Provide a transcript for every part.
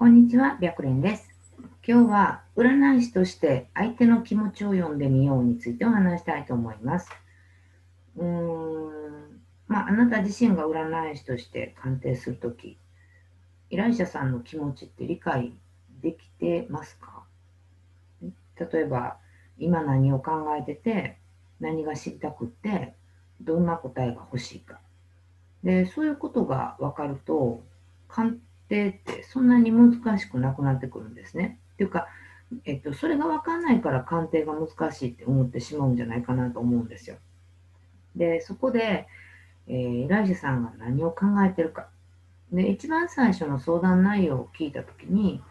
こんにちは、白蓮です。今日は占い師として相手の気持ちを読んでみようについてお話したいと思います。うーん、まあ、あなた自身が占い師として鑑定するとき、依頼者さんの気持ちって理解できてますか？例えば、今何を考えてて、何が知りたくって、どんな答えが欲しいか。で、そういうことが分かると、鑑定ってそんなに難しくなくなってくるんですね。っていうか、えっと、それが分かんないから鑑定が難しいって思ってしまうんじゃないかなと思うんですよ。で、そこで、えー、依頼者さんが何を考えてるか。で、一番最初の相談内容を聞いたときに、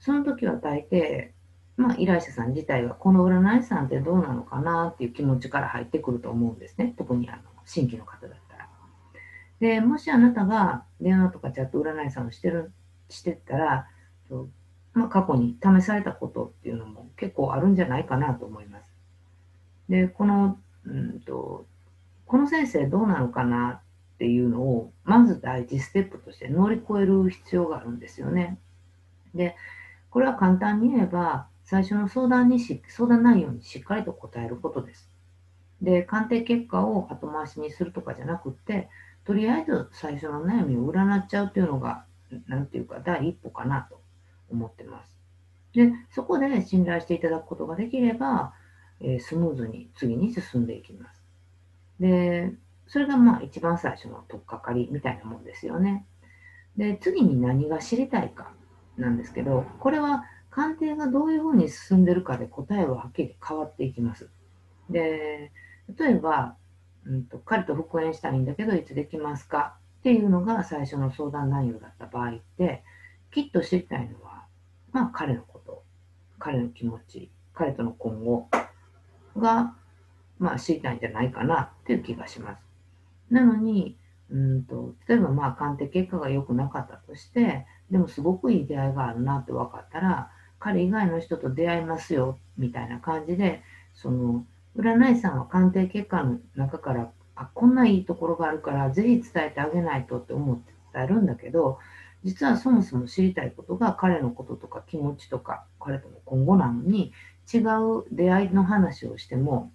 その時は大抵、まあ、依頼者さん自体は、この占い師さんってどうなのかなっていう気持ちから入ってくると思うんですね。特にあの新規の方だったら。で、もしあなたが電話とかチャット占いさんをしてる、してたら、まあ、過去に試されたことっていうのも結構あるんじゃないかなと思います。で、この、うんと、この先生どうなのかなっていうのを、まず第一ステップとして乗り越える必要があるんですよね。で、これは簡単に言えば、最初の相談にし、相談内容にしっかりと答えることです。で、鑑定結果を後回しにするとかじゃなくって、とりあえず最初の悩みを占っちゃうっていうのが、なんていうか、第一歩かなと思ってます。で、そこで信頼していただくことができれば、えー、スムーズに次に進んでいきます。で、それがまあ一番最初の取っかかりみたいなもんですよね。で、次に何が知りたいかなんですけど、これは鑑定がどういうふうに進んでるかで答えははっきり変わっていきます。で、例えば、うんと、彼と復縁したいんだけど、いつできますか？っていうのが最初の相談内容だった場合って、きっと知りたいのは、まあ彼のこと、彼の気持ち、彼との今後が、まあ知りたいんじゃないかなっていう気がします。なのに、うんと、例えばまあ鑑定結果が良くなかったとして、でもすごくいい出会いがあるなって分かったら、彼以外の人と出会いますよ、みたいな感じで、その、占い師さんは鑑定結果の中から、あ、こんないいところがあるから、ぜひ伝えてあげないとって思って伝えるんだけど、実はそもそも知りたいことが彼のこととか気持ちとか、彼との今後なのに、違う出会いの話をしても、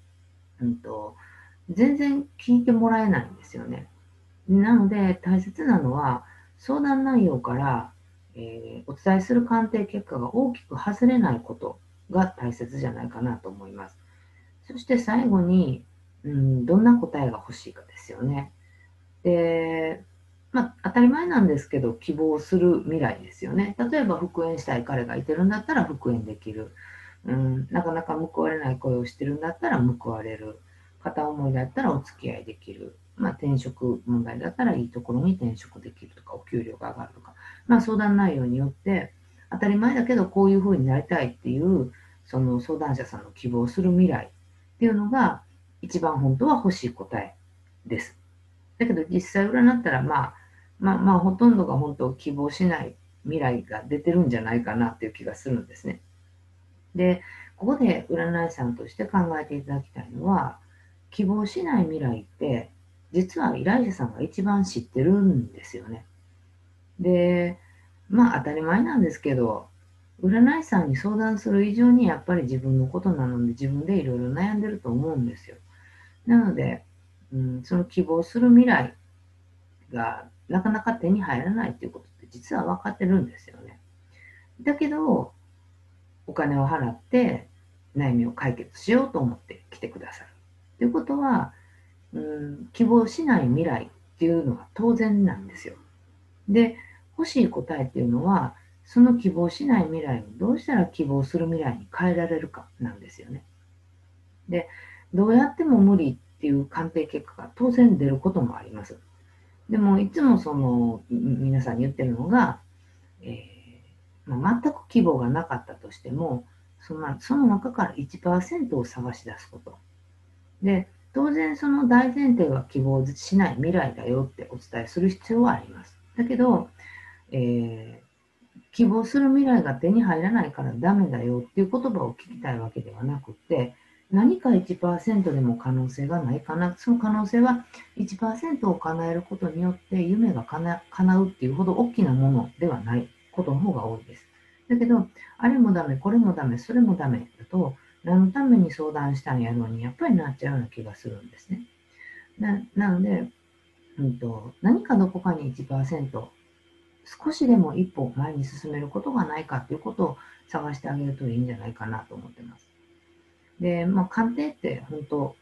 うんと、全然聞いてもらえないんですよね。なので、大切なのは、相談内容から、えー、お伝えする鑑定結果が大きく外れないことが大切じゃないかなと思います。そして最後に、うん、どんな答えが欲しいかですよね。で、まあ、当たり前なんですけど、希望する未来ですよね。例えば、復縁したい彼がいてるんだったら復縁できる。うん、なかなか報われない恋をしてるんだったら報われる。片思いだったらお付き合いできる。まあ、転職問題だったらいいところに転職できるとか、お給料が上がるとか、まあ、相談内容によって、当たり前だけど、こういうふうになりたいっていう、その相談者さんの希望する未来っていうのが一番本当は欲しい答えです。だけど実際占ったら、まあ、まあまあほとんどが本当希望しない未来が出てるんじゃないかなっていう気がするんですね。で、ここで占い師さんとして考えていただきたいのは、希望しない未来って実は依頼者さんが一番知ってるんですよね。で、まあ当たり前なんですけど、占い師さんに相談する以上にやっぱり自分のことなので自分でいろいろ悩んでると思うんですよ。なので、うん、その希望する未来がなかなか手に入らないっていうことって実は分かってるんですよね。だけど、お金を払って悩みを解決しようと思って来てくださる。ということは、うん、希望しない未来っていうのは当然なんですよ。で、欲しい答えっていうのは、その希望しない未来をどうしたら希望する未来に変えられるかなんですよね。で、どうやっても無理っていう鑑定結果が当然出ることもあります。でも、いつもその、皆さんに言ってるのが、えー、まあ、全く希望がなかったとしても、そのその中から1%を探し出すこと。で、当然その大前提は希望しない未来だよってお伝えする必要はあります。だけど、えー希望する未来が手に入らないからダメだよっていう言葉を聞きたいわけではなくて、何か1%でも可能性がないかな。その可能性は1%を叶えることによって夢が叶うっていうほど大きなものではない。ことの方が多いです。だけど、あれもダメ、これもダメ、それもダメだと、何のために相談したんやろうに、やっぱりなっちゃうような気がするんですね。ななので、うんと、何かどこかに1%、少しでも一歩前に進めることがないかっていうことを探してあげるといいんじゃないかなと思ってます。で、まあ、鑑定って本当、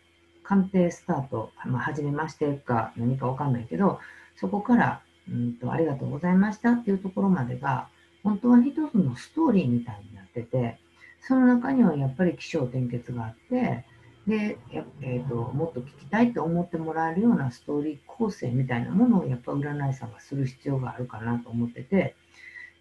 鑑定スタート、まあ、初めましてか何かわかんないけど、そこから、うんと、ありがとうございましたっていうところまでが、本当は一つのストーリーみたいになってて、その中にはやっぱり起承転結があって、で、えーと、もっと聞きたいと思ってもらえるようなストーリー構成みたいなものをやっぱ占い師さんがする必要があるかなと思ってて、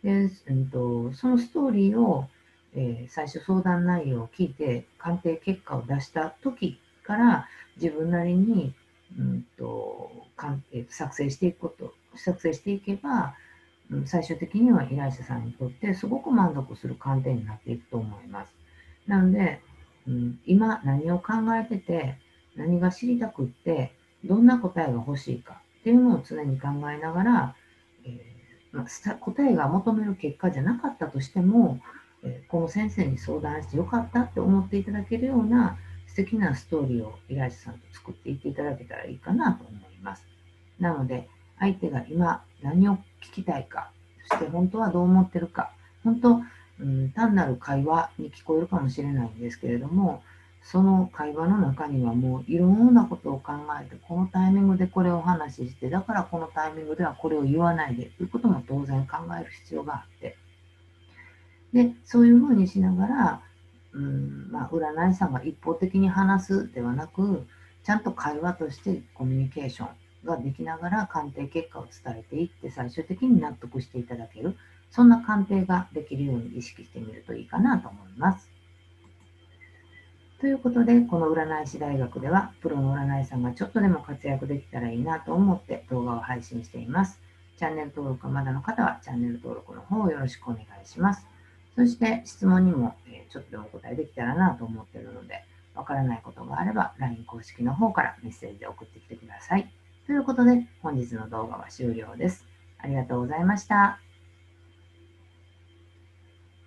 でうんと、そのストーリーを、えー、最初相談内容を聞いて鑑定結果を出した時から自分なりに、うんとえー、作成していくこと作成していけば、最終的には依頼者さんにとってすごく満足する鑑定になっていくと思います。なので、うん、今何を考えてて、何が知りたくって、どんな答えが欲しいかっていうのを常に考えながら、えー、まあ、答えが求める結果じゃなかったとしても、えー、この先生に相談してよかったって思っていただけるような素敵なストーリーを依頼者さんと作っていっていただけたらいいかなと思います。なので、相手が今何を聞きたいか、そして本当はどう思ってるか、本当うん、単なる会話に聞こえるかもしれないんですけれども、その会話の中にはもういろんなことを考えて、このタイミングでこれをお話しして、だからこのタイミングではこれを言わないでということも当然考える必要があって、で、そういうふうにしながら、うんまあ、占い師さんが一方的に話すではなく、ちゃんと会話としてコミュニケーションができながら鑑定結果を伝えていって、最終的に納得していただける。そんな鑑定ができるように意識してみるといいかなと思います。ということで、この占い師大学では、プロの占い師さんがちょっとでも活躍できたらいいなと思って動画を配信しています。チャンネル登録がまだの方は、チャンネル登録の方をよろしくお願いします。そして、質問にも、えちょっとでもお答えできたらなと思っているので、わからないことがあれば、LINE 公式の方からメッセージで送ってきてください。ということで、本日の動画は終了です。ありがとうございました。